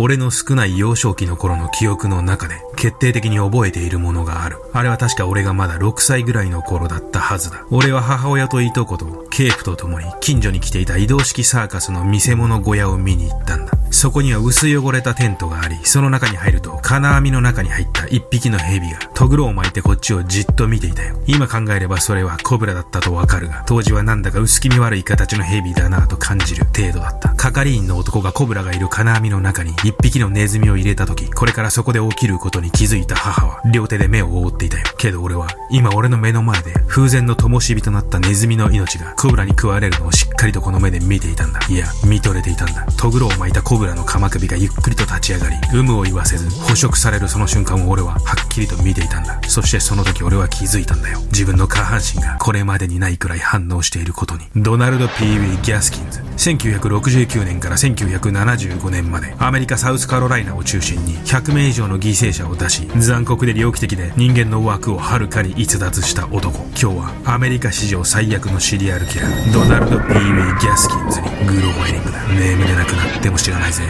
俺の少ない幼少期の頃の記憶の中で決定的に覚えているものがある。あれは確か俺がまだ6歳ぐらいの頃だったはずだ。俺は母親といとこと、ケープと共に近所に来ていた移動式サーカスの見せ物小屋を見に行ったんだ。そこには薄汚れたテントがあり、その中に入ると金網の中に入った一匹の蛇がトグロを巻いてこっちをじっと見ていたよ。今考えればそれはコブラだったとわかるが、当時はなんだか薄気味悪い形の蛇だなと感じる程度だった。係員の男がコブラがいる金網の中に一匹のネズミを入れた時、これからそこで起きることに気づいた母は、両手で目を覆っていたよ。けど俺は、今俺の目の前で風前の灯火となったネズミの命がコブラに食われるのをしっかりとこの目で見ていたんだ。いや、見とれていたんだ。トグロを巻いたコブラの鎌首がゆっくりと立ち上がり、有無を言わせず、捕食されるその瞬間を俺ははっきりと見ていたんだ。そしてその時俺は気づいたんだよ。自分の下半身がこれまでにないくらい反応していることに。ドナルド・ P・ ウィ・ギャスキンズ。1969年から1975年まで、アメリカ・サウスカロライナを中心に100名以上の犠牲者を出し、残酷で猟奇的で人間の枠をはるかに逸脱した男。今日はアメリカ史上最悪のシリアルキラー、ドナルド・ P・ ウィ・ギャスキンズにグロファイリングだ。目見れなくなっても知らないぜ。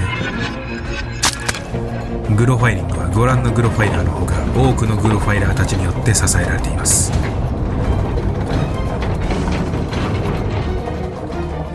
グロファイリングはご覧のグロファイラーのほか多くのグロファイラーたちによって支えられています。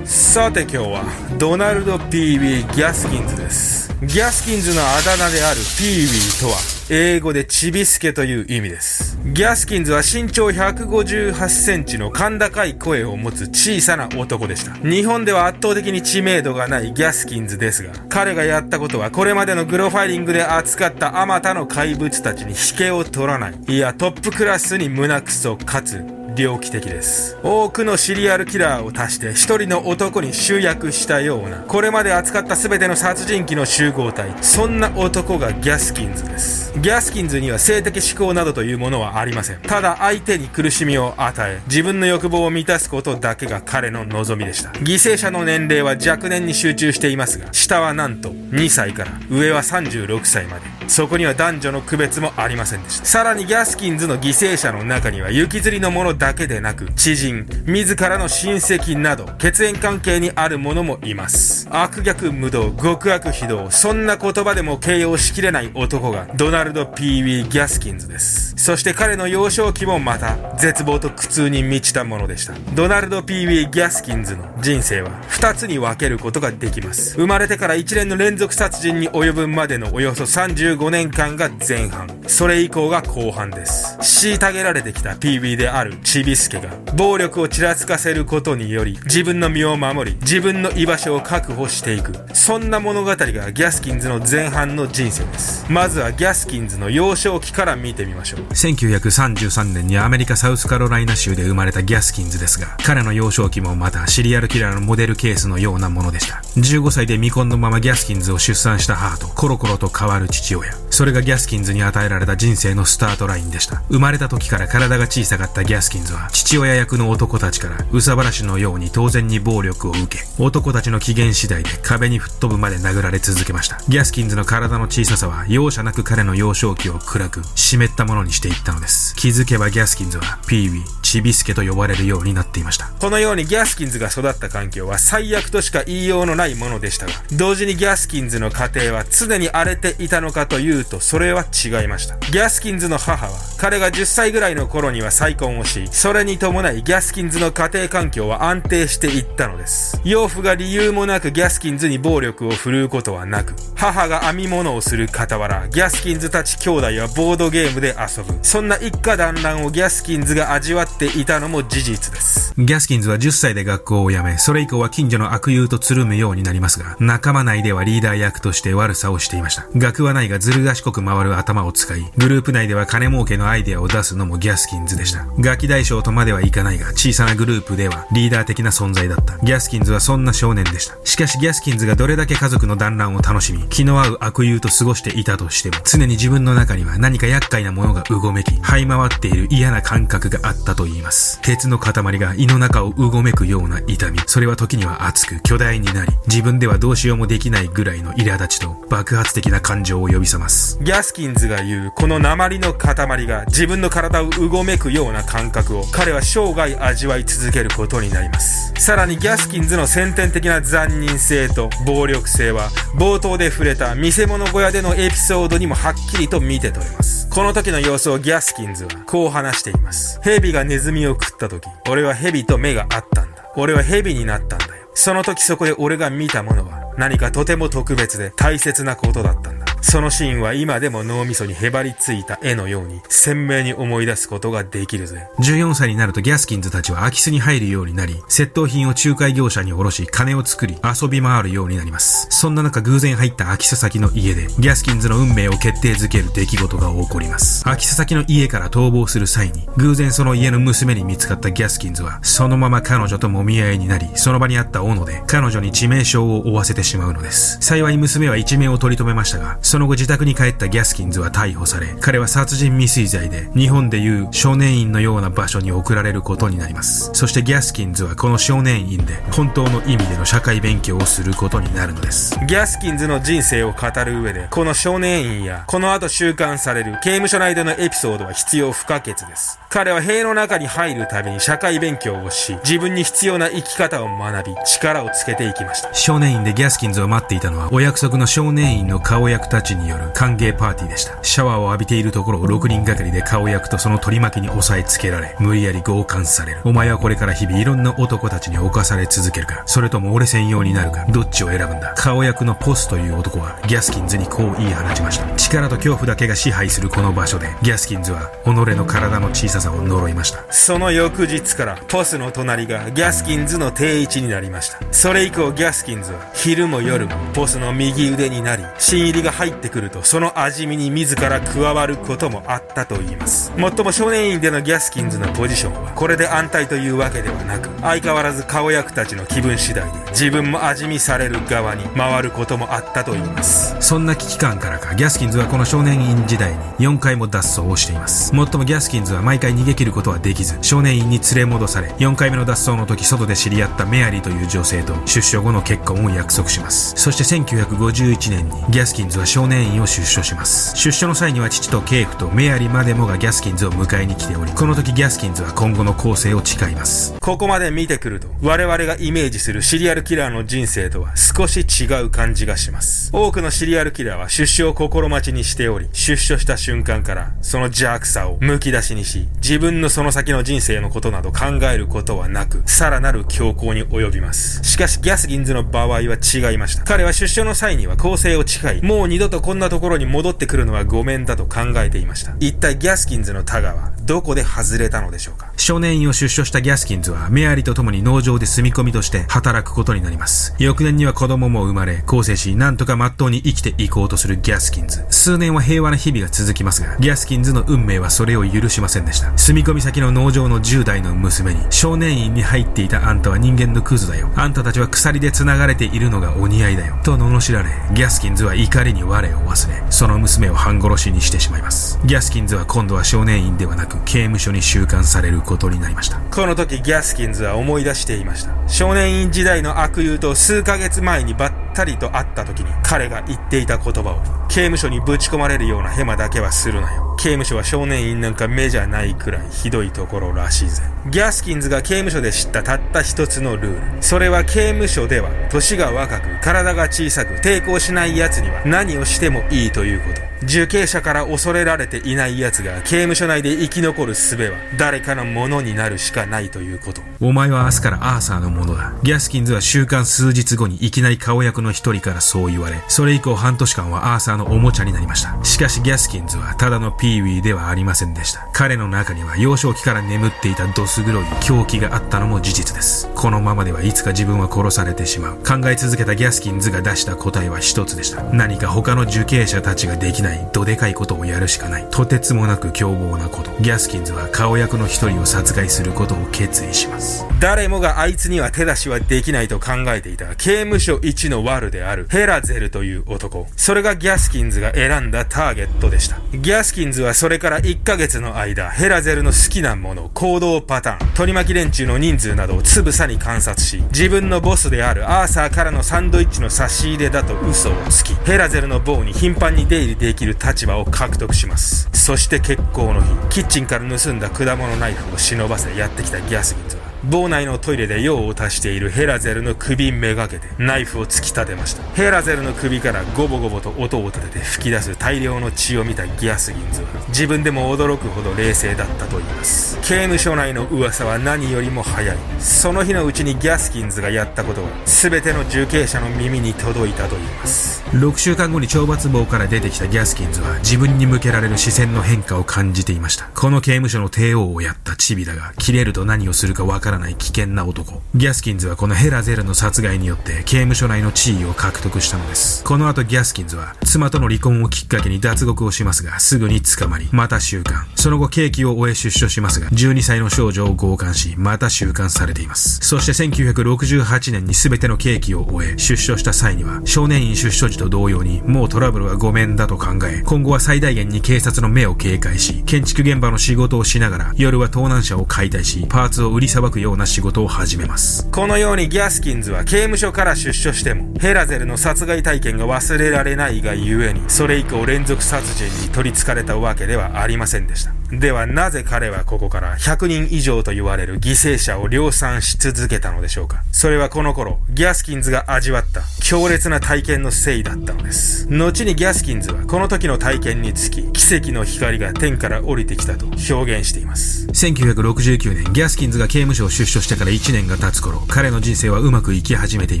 さて今日はドナルド・ピービー・ギャスキンズです。ギャスキンズのあだ名であるピービーとは英語でチビスケという意味です。ギャスキンズは身長158センチの甲高い声を持つ小さな男でした。日本では圧倒的に知名度がないギャスキンズですが、彼がやったことはこれまでのグロファイリングで扱ったあまたの怪物たちに引けを取らない。いや、トップクラスに胸くそかつ猟奇的です。多くのシリアルキラーを足して一人の男に集約したような、これまで扱った全ての殺人鬼の集合体、そんな男がギャスキンズです。ギャスキンズには性的思考などというものはありません。ただ相手に苦しみを与え、自分の欲望を満たすことだけが彼の望みでした。犠牲者の年齢は若年に集中していますが、下はなんと2歳から上は36歳まで。そこには男女の区別もありませんでした。さらにギャスキンズの犠牲者の中には雪吊りのものだけでなく、知人、自らの親戚など、血縁関係にある者もいます。悪逆無道、極悪非道、そんな言葉でも形容しきれない男が、ドナルド・ピーウィー・ギャスキンズです。そして彼の幼少期もまた、絶望と苦痛に満ちたものでした。ドナルド・ピーウィー・ギャスキンズの人生は、二つに分けることができます。生まれてから一連の連続殺人に及ぶまでのおよそ35 5年間が前半。それ以降が後半です。虐げられてきた PB であるチビスケが暴力をちらつかせることにより自分の身を守り自分の居場所を確保していく。そんな物語がギャスキンズの前半の人生です。まずはギャスキンズの幼少期から見てみましょう。1933年にアメリカサウスカロライナ州で生まれたギャスキンズですが、彼の幼少期もまたシリアルキラーのモデルケースのようなものでした。15歳で未婚のままギャスキンズを出産した母とコロコロと変わる父親。それがギャスキンズに与えられた人生のスタートラインでした。生まれた時から体が小さかったギャスキンズは、父親役の男たちから、憂さ晴らしのように当然に暴力を受け、男たちの機嫌次第で壁に吹っ飛ぶまで殴られ続けました。ギャスキンズの体の小ささは、容赦なく彼の幼少期を暗く、湿ったものにしていったのです。気づけばギャスキンズは、ピーウィー、チビスケと呼ばれるようになっていました。このようにギャスキンズが育った環境は最悪としか言いようのないものでしたが、同時にギャスキンズの家庭は常に荒れていたのかとというと、それは違いました。ギャスキンズの母は、彼が10歳ぐらいの頃には再婚をし、それに伴いギャスキンズの家庭環境は安定していったのです。養父が理由もなくギャスキンズに暴力を振るうことはなく、母が編み物をする傍ら、ギャスキンズたち兄弟はボードゲームで遊ぶ。そんな一家団らんをギャスキンズが味わっていたのも事実です。ギャスキンズは10歳で学校を辞め、それ以降は近所の悪友とつるむようになりますが、仲間内ではリーダー役として悪さをしていました。学はないがずる賢く回る頭を使い、グループ内では金儲けのアイデアを出すのもギャスキンズでした。ガキ大将とまではいかないが、小さなグループではリーダー的な存在だった。ギャスキンズはそんな少年でした。しかしギャスキンズがどれだけ家族の団らんを楽しみ、気の合う悪友と過ごしていたとしても、常に自分の中には何か厄介なものがうごめき、這い回っている嫌な感覚があったと言います。鉄の塊が胃の中をうごめくような痛み、それは時には熱く巨大になり、自分ではどうしようもできないぐらいの苛立ちと爆発的な感情を呼び覚ます。ギャスキンズが言ういうこの鉛の塊が自分の体をうごめくような感覚を彼は生涯味わい続けることになります。さらにギャスキンズの先天的な残忍性と暴力性は冒頭で触れた見せ物小屋でのエピソードにもはっきりと見て取れます。この時の様子をギャスキンズはこう話しています。蛇がネズミを食った時、俺は蛇と目があったんだ。俺は蛇になったんだよ。その時そこで俺が見たものは何かとても特別で大切なことだったんだ。そのシーンは今でも脳みそにへばりついた絵のように鮮明に思い出すことができるぜ。14歳になるとギャスキンズたちは空き巣に入るようになり、窃盗品を仲介業者に卸し金を作り遊び回るようになります。そんな中偶然入った空き巣先の家でギャスキンズの運命を決定づける出来事が起こります。空き巣先の家から逃亡する際に偶然その家の娘に見つかったギャスキンズはそのまま彼女と揉み合いになり、その場にあった斧で彼女に致命傷を負わせてしまうのです。幸い娘は一命を取り留めましたが、その後自宅に帰ったギャスキンズは逮捕され、彼は殺人未遂罪で日本でいう少年院のような場所に送られることになります。そしてギャスキンズはこの少年院で本当の意味での社会勉強をすることになるのです。ギャスキンズの人生を語る上で、この少年院やこの後収監される刑務所内でのエピソードは必要不可欠です。彼は塀の中に入るために社会勉強をし、自分に必要な生き方を学び、力をつけていきました。少年院でギャスキンズを待っていたのは、お約束の少年院の顔役たちによる歓迎パーティーでした。シャワーを浴びているところを6人がかりで顔役とその取り巻きに押さえつけられ、無理やり強姦される。お前はこれから日々いろんな男たちに侵され続けるか、それとも俺専用になるか、どっちを選ぶんだ。顔役のポスという男は、ギャスキンズにこう言い放ちました。力と恐怖だけが支配するこの場所で、ギャスキンズは己の体の小ささを呪いました。その翌日からポスの隣がギャスキンズの定位置になりましたそれ以降ギャスキンズは昼も夜もポスの右腕になり新入りが入ってくるとその味見に自ら加わることもあったと言います。もっとも少年院でのギャスキンズのポジションはこれで安泰というわけではなく相変わらず顔役たちの気分次第で自分も味見される側に回ることもあったと言います。そんな危機感からかギャスキンズはこの少年院時代に4回も脱走をしています。もっともギャスキンズは毎回逃げ切ることはできず少年院に連れ戻され4回目の脱走の時外で知り合ったメアリーという女性と出所後の結婚を約束します。そして1951年にギャスキンズは少年院を出所します出所の際には父とケイフとメアリまでもがギャスキンズを迎えに来ておりこの時ギャスキンズは今後の構成を誓いますここまで見てくると我々がイメージするシリアルキラーの人生とは少し違う感じがします多くのシリアルキラーは出所を心待ちにしており出所した瞬間からその邪悪さをむき出しにし自分のその先の人生のことなど考えることはなく、さらなる強行に及びます。しかし、ギャスギンズの場合は違いました。彼は出所の際には構成を誓い、もう二度とこんなところに戻ってくるのはごめんだと考えていました。一体ギャスキンズのタガは、どこで外れたのでしょうか？少年院を出所したギャスキンズは、メアリと共に農場で住み込みとして働くことになります。翌年には子供も生まれ、構成し、なんとか真っ当に生きていこうとするギャスキンズ。数年は平和な日々が続きますが、ギャスキンズの運命はそれを許しませんでした。住み込み先の農場の10代の娘に、少年院に入っていたあんたは人間のクズだよ。あんたたちは鎖で繋がれているのがお似合いだよ。と罵られ、ギャスキンズは怒りに我を忘れ、その娘を半殺しにしてしまいます。ギャスキンズは今度は少年院ではなく、刑務所に収監されることになりました。この時ギャスキンズは思い出していました。少年院時代の悪友と数ヶ月前にばったりと会った時に彼が言っていた言葉を刑務所にぶち込まれるようなヘマだけはするなよ。刑務所は少年院なんか目じゃないくらいひどいところらしいぜ。ギャスキンズが刑務所で知ったたった一つのルール。それは刑務所では年が若く体が小さく抵抗しない奴には何をしてもいいということ。受刑者から恐れられていない奴が刑務所内で生き残る術は誰かのものになるしかないということ。お前は明日からアーサーのものだ。ギャスキンズは週間数日後にいきなり顔役の一人からそう言われ、それ以降半年間はアーサーのおもちゃになりました。しかしギャスキンズはただのピーウィーではありませんでした。彼の中には幼少期から眠っていたドス黒い狂気があったのも事実です。このままではいつか自分は殺されてしまう。考え続けたギャスキンズが出した答えは一つでした。何か他の受刑者たちができないどでかいことをやるしかない。とてつもなく凶暴なこと。ギャスキンズは顔役の一人を殺害することを決意します。誰もがあいつには手出しはできないと考えていた刑務所一のあるであるヘラゼルという男。それがギャスキンズが選んだターゲットでした。ギャスキンズはそれから1ヶ月の間、ヘラゼルの好きなもの、行動パターン、取り巻き連中の人数などをつぶさに観察し、自分のボスであるアーサーからのサンドイッチの差し入れだと嘘をつき、ヘラゼルの棒に頻繁に出入りできる立場を獲得します。そして決行の日、キッチンから盗んだ果物ナイフを忍ばせやってきたギャスギンズは、房内のトイレで用を足しているヘラゼルの首めがけてナイフを突き立てました。ヘラゼルの首からゴボゴボと音を立てて吹き出す大量の血を見たギアスギンズは自分でも驚くほど冷静だったと言います。刑務所内の噂は何よりも早い。その日のうちにギャスキンズがやったことは全ての受刑者の耳に届いたと言います。6週間後に懲罰房から出てきたギャスキンズは自分に向けられる視線の変化を感じていました。この刑務所の帝王をやったチビだが切れると何をするかわからない危険な男。ギャスキンズはこのヘラゼルの殺害によって刑務所内の地位を獲得したのです。この後ギャスキンズは妻との離婚をきっかけに脱獄をしますが、すぐに捕まり、また収監。その後刑期を終え出所しますが、12歳の少女を強姦し、また収監されています。そして1968年に全ての刑期を終え出所した際には、少年院出所時と同様に、もうトラブルはごめんだと考え、今後は最大限に警察の目を警戒し、建築現場の仕事をしながら、夜は盗難車を解体し、パーツを売りさばくような仕事を始めます。このようにギャスキンズは刑務所から出所しても、ヘラゼルの殺害体験が忘れられないがゆえに、それ以降連続殺人に取り憑かれたわけではありませんでした。ではなぜ彼はここから100人以上と言われる犠牲者を量産し続けたのでしょうか？それはこの頃、ギャスキンズが味わった強烈な体験のせいだったのです。後にギャスキンズはこの時の体験につき、奇跡の光が天から降りてきたと表現しています。1969年、ギャスキンズが刑務所を出所してから1年が経つ頃、彼の人生はうまくいき始めてい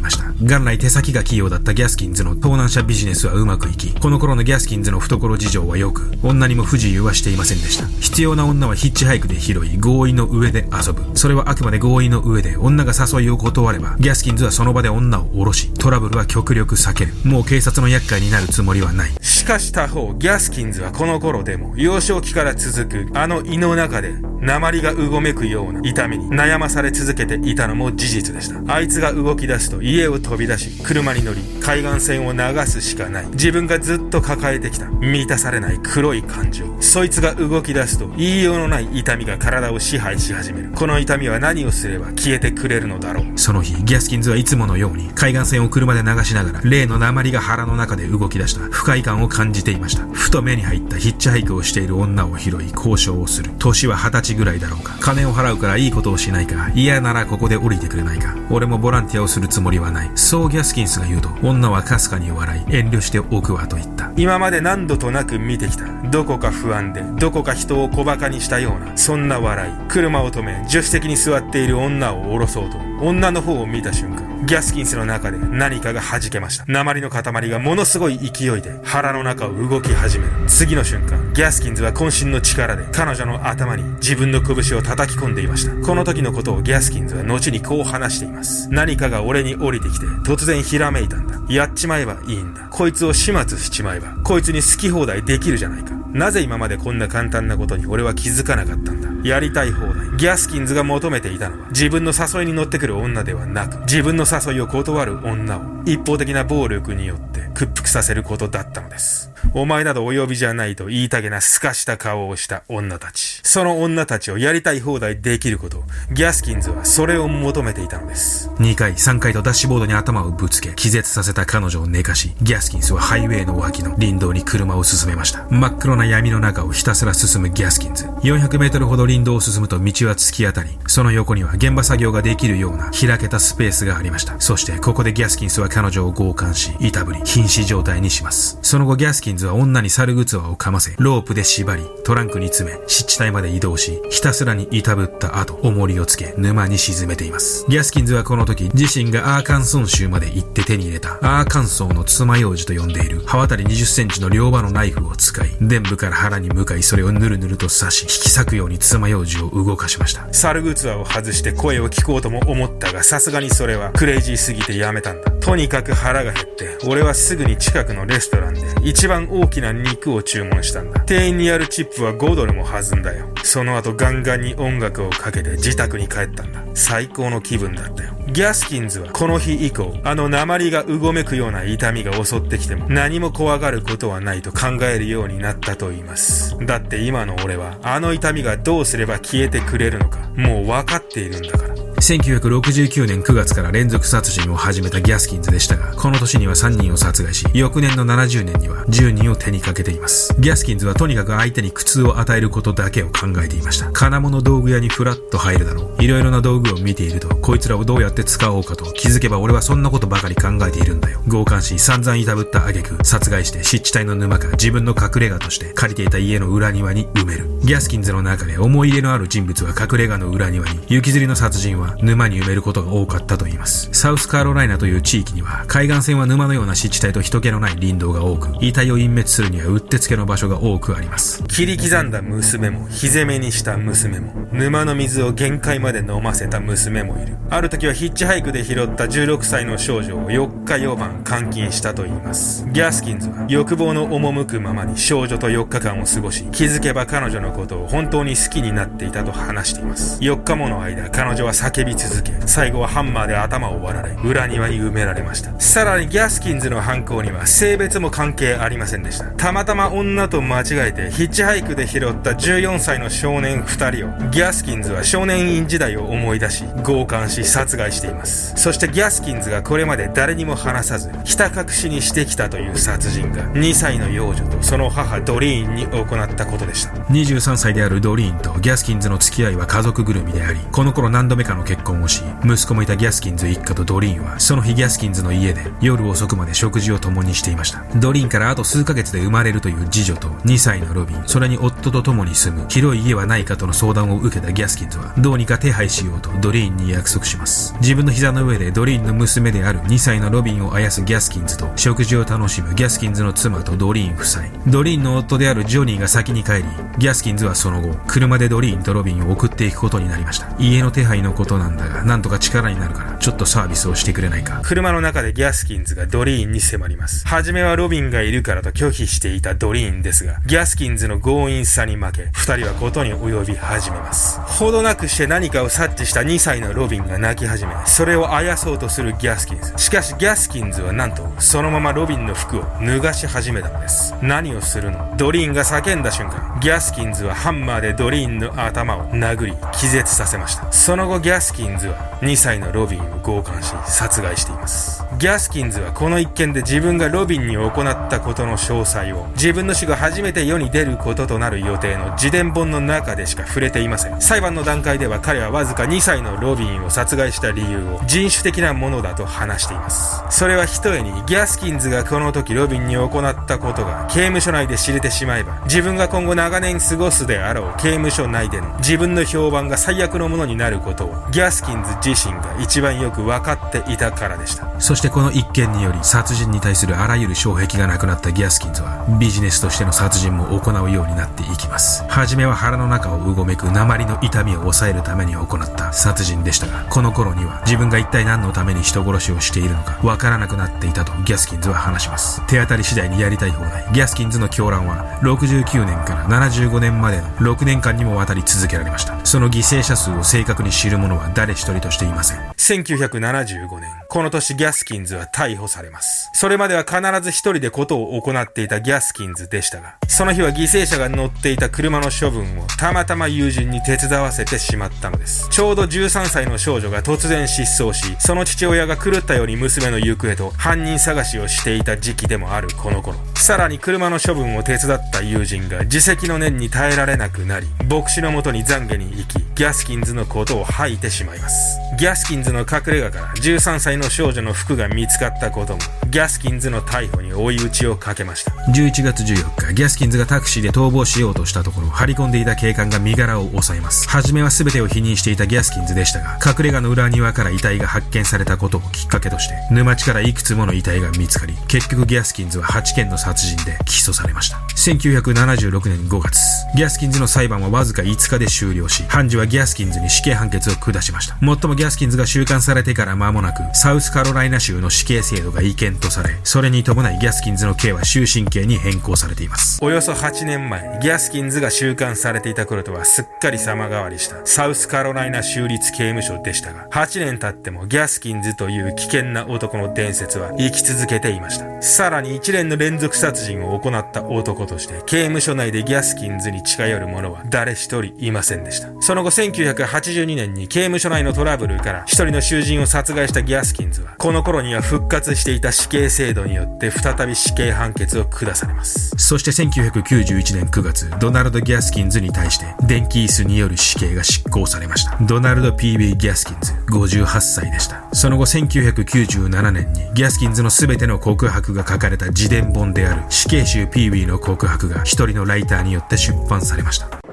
ました。元来手先が器用だったギャスキンズの盗難車ビジネスはうまくいき、この頃のギャスキンズの懐事情は良く、女にも不自由はしていませんでした。必要な女はヒッチハイクで拾い、合意の上で遊ぶ。それはあくまで合意の上で、女が誘いを断れば、ギャスキンズはその場で女を降ろし、トラブルは極力避ける。もう警察の厄介になるつもりはない。しかし他方、ギャスキンズはこの頃でも、幼少期から続く、あの胃の中で、鉛がうごめくような痛みに悩まされ続けていたのも事実でした。あいつが動き出すと家を飛び出し、車に乗り、海岸線を流すしかない。自分がずっと抱えてきた、満たされない黒い感情。そいつが動き出すと、言いようのない痛みが体を支配し始める。この痛みは何をすれば消えてくれるのだろう。その日、ギャスキンズはいつものように、海岸線を車で流しながら、例の鉛が腹の中で動き出した不快感を感じていました。ふと目に入ったヒッチハイクをしている女を拾い、交渉をする。年は二十歳ぐらいだろうか。金を払うからいいことをしないか。嫌ならここで降りてくれないか。俺もボランティアをするつもりはない。そうギャスキンスが言うと、女はかすかに笑い、遠慮しておくわと言った。今まで何度となく見てきた。どこか不安で、どこか人を小馬鹿にしたような、そんな笑い。車を止め、助手席に座っている女を降ろそうと、女の方を見た瞬間、ギャスキンスの中で何かが弾けました。鉛の塊がものすごい勢いで腹の中を動き始める。次の瞬間、ギャスキンズは渾身の力で彼女の頭に自分の拳を叩き込んでいました。この時のことをギャスキンズは後にこう話しています。何かが俺に降りてきて突然ひらめいたんだ。やっちまえばいいんだ。こいつを始末しちまえば、こいつに好き放題できるじゃないか。なぜ今までこんな簡単なことに俺は気づかなかったんだ。やりたい放題。ギャスキンズが求めていたのは、自分の誘いに乗ってくる女ではなく、自分の誘いを断る女を一方的な暴力によって屈服させることだったのです。お前などお呼びじゃないと言いたげな透かした顔をした女たち。その女たちをやりたい放題できること、ギャスキンズはそれを求めていたのです。2回、3回とダッシュボードに頭をぶつけ、気絶させた彼女を寝かし、ギャスキンスはハイウェイの脇の林道に車を進めました。真っ黒な闇の中をひたすら進むギャスキンズ。400メートルほど林道を進むと道は突き当たり、その横には現場作業ができるような開けたスペースがありました。そしてここでギャスキンスは彼女を強姦し、いたぶり、瀕死状態にします。その後ギャスキンンズは女に猿グツワをかませ、ロープで縛り、トランクに詰め、湿地帯まで移動し、ひたすらにいたぶった後、重りをつけ、沼に沈めています。ギャスキンズはこの時、自身がアーカンソン州まで行って手に入れた、アーカンソーの爪楊枝と呼んでいる、刃渡り20センチの両刃のナイフを使い、伝部から腹に向かい、それをぬるぬると刺し、引き裂くように爪楊枝を動かしました。猿グツワを外して声を聞こうとも思ったが、さすがにそれはクレイジーすぎてやめたんだ。とにかく腹が減って、俺はすぐに近くのレストランで、一番大きな肉を注文したんだ。店員にやるチップは5ドルも弾んだよ。その後ガンガンに音楽をかけて自宅に帰ったんだ。最高の気分だったよ。ギャスキンズはこの日以降、あの鉛がうごめくような痛みが襲ってきても何も怖がることはないと考えるようになったと言います。だって今の俺はあの痛みがどうすれば消えてくれるのかもう分かっているんだから。1969年9月から連続殺人を始めたギャスキンズでしたが、この年には3人を殺害し、翌年の70年には10人を手にかけています。ギャスキンズはとにかく相手に苦痛を与えることだけを考えていました。金物道具屋にフラッと入るだろう。いろいろな道具を見ていると、こいつらをどうやって使おうかと気づけば俺はそんなことばかり考えているんだよ。強姦し、散々いたぶった挙句、殺害して湿地帯の沼か自分の隠れ家として借りていた家の裏庭に埋める。ギャスキンズの中で思い入れのある人物は隠れ家の裏庭に、雪吊りの殺人は沼に埋めることが多かったと言います。サウスカロライナという地域には、海岸線は沼のような湿地帯と人気のない林道が多く、遺体を隠滅するにはうってつけの場所が多くあります。切り刻んだ娘も、火攻めにした娘も、沼の水を限界まで飲ませた娘もいる。ある時はヒッチハイクで拾った16歳の少女を4日4晩監禁したと言います。ギャスキンズは欲望の赴くままに少女と4日間を過ごし、気づけば彼女のことを本当に好きになっていたと話しています。4日もの間、彼女は叫び続け、最後はハンマーで頭を割られ、裏庭に埋められました。さらにギャスキンズの犯行には性別も関係ありませんでした。たまたま女と間違えてヒッチハイクで拾った14歳の少年2人を、ギャスキンズは少年院時代を思い出し、強姦し殺害しています。そしてギャスキンズがこれまで誰にも話さず、ひた隠しにしてきたという殺人が、2歳の幼女とその母ドリーンに行ったことでした。23歳であるドリーンとギャスキンズの付き合いは家族ぐるみであり、この頃何度目かの結婚をし、息子もいたギャスキンズ一家とドリーンは、その日ギャスキンズの家で夜遅くまで食事を共にしていました。ドリーンからあと数ヶ月で生まれるという次女と2歳のロビン、それに夫と共に住む広い家はないかとの相談を受けたギャスキンズは、どうにか手配しようとドリーンに約束します。自分の膝の上でドリーンの娘である2歳のロビンをあやすギャスキンズと食事を楽しむギャスキンズの妻とドリーン夫妻。ドリーンの夫であるジョニーが先に帰り、ギャスキンズはその後、車でドリーンとロビンを送っていくことになりました。家の手配のことなんだが、なんとか力になるから、ちょっとサービスをしてくれないか。車の中でギャスキンズがドリーンに迫ります。はじめはロビンがいるからと拒否していたドリーンですが、ギャスキンズの強引さに負け、二人はことに及び始めます。ほどなくして何かを察知した2歳のロビンが泣き始め、それをあやそうとするギャスキンズ。しかしギャスキンズはなんと、そのままロビンの服を脱がし始めたのです。何をするの？ドリーンが叫んだ瞬間、ギャスキンズはハンマーでドリーンの頭を殴り、気絶させました。その後ギャスキンズは2歳のロビンを強姦し、殺害しています。ギャスキンズはこの一件で自分がロビンに行ったことの詳細を、自分の死が初めて世に出ることとなる予定の自伝本の中でしか触れていません。裁判の段階では彼はわずか2歳のロビンを殺害した理由を人種的なものだと話しています。それはひとえにギャスキンズがこの時ロビンに行ったことが刑務所内で知れてしまえば、自分が今後長年過ごすであろう刑務所内での自分の評判が最悪のものになることをギャスキンズ自身が一番よく分かっていたからでした。そしてこの一件により殺人に対するあらゆる障壁がなくなったギャスキンズはビジネスとしての殺人も行うようになっていきます。はじめは腹の中をうごめく鉛の痛みを抑えるために行った殺人でしたが、この頃には自分が一体何のために人殺しをしているのかわからなくなっていたとギャスキンズは話します。手当たり次第にやりたい放題。ギャスキンズの狂乱は69年から75年までの6年間にもわたり続けられました。その犠牲者数を正確に知る者は誰一人としていません。1975年、この年ギャスキンズは逮捕されます。それまでは必ず一人でことを行っていたギャスキンズでしたが、その日は犠牲者が乗っていた車の処分をたまたま友人に手伝わせてしまったのです。ちょうど13歳の少女が突然失踪し、その父親が狂ったように娘の行方と犯人探しをしていた時期でもあるこの頃。さらに車の処分を手伝った友人が自責の念に耐えられなくなり、牧師のもとに懺悔に行き、ギャスキンズのことを吐いてしまいます。ギャスキンズの隠れ家から13歳の少女の服が見つかったことも、ギャスキンズの逮捕に追い打ちをかけました。11月14日、ギャスキンズがタクシーで逃亡しようとしたところ、張り込んでいた警官が身柄を押さえます。初めは全てを否認していたギャスキンズでしたが、隠れ家の裏庭から遺体が発見されたことをきっかけとして、沼地からいくつもの遺体が見つかり、結局ギャスキンズは8件の殺人で起訴されました。1976年5月、ギャスキンズの裁判はわずか5日で終了し、判事はギャスキンズに死刑判決を下しました。もっともギャスキンズが収監されてから間もなく、サウスカロライナ州の死刑制度が違憲とされ、それに伴いギャスキンズの刑は終身刑に変更されています。およそ8年前、ギャスキンズが収監されていた頃とはすっかり様変わりしたサウスカロライナ州立刑務所でしたが、8年経ってもギャスキンズという危険な男の伝説は生き続けていました。さらに一連の連続殺人を行った男として、刑務所内でギャスキンズに近寄る者は誰一人いませんでした。その後1982年に刑務所内のトラブルから一人の囚人を殺害したギャスキンズは、この頃には復活していた死刑制度によって再び死刑判決を下されます。そして1991年9月、ドナルド・ギャスキンズに対して電気椅子による死刑が執行されました。ドナルド・ P.B. ギャスキンズ、58歳でした。その後1997年にギャスキンズの全ての告白が書かれた自伝本である死刑囚 P.B. の告白が一人のライターによって出版されました。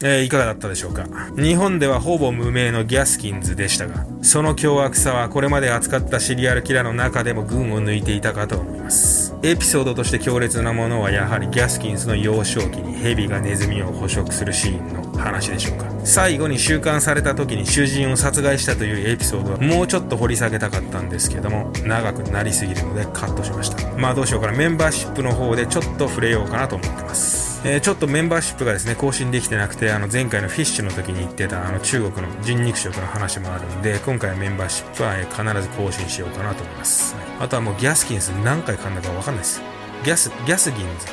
えー、いかがだったでしょうか。日本ではほぼ無名のギャスキンズでしたが、その凶悪さはこれまで扱ったシリアルキラーの中でも群を抜いていたかと思います。エピソードとして強烈なものはやはりギャスキンズの幼少期にヘビがネズミを捕食するシーンの話でしょうか。最後に収監された時に囚人を殺害したというエピソードはもうちょっと掘り下げたかったんですけども、長くなりすぎるのでカットしました。まあどうしようかな。メンバーシップの方でちょっと触れようかなと思ってます。えー、ちょっとメンバーシップがですね、更新できてなくて、あの、前回のフィッシュの時に言ってた、あの、中国の人肉食の話もあるんで、今回メンバーシップは、え、必ず更新しようかなと思います。はい、あとはもうギャスキンス何回噛んだかわかんないです。ギャス、ギャスギンズ。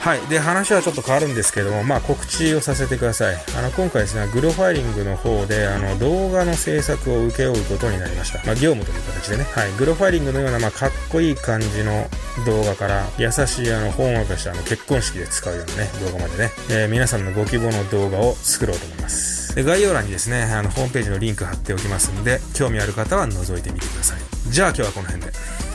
はい。で、話はちょっと変わるんですけども、まあ、告知をさせてください。あの、今回ですね、グロファイリングの方で、あの、動画の制作を請け負うことになりました。まあ、業務という形でね。はい。グロファイリングのような、まあ、かっこいい感じの動画から、優しい、あの、ほんわかした、あの、結婚式で使うようなね、動画までね、えー、皆さんのご希望の動画を作ろうと思います。で、概要欄にですね、あの、ホームページのリンク貼っておきますので、興味ある方は覗いてみてください。じゃあ今日はこの辺で。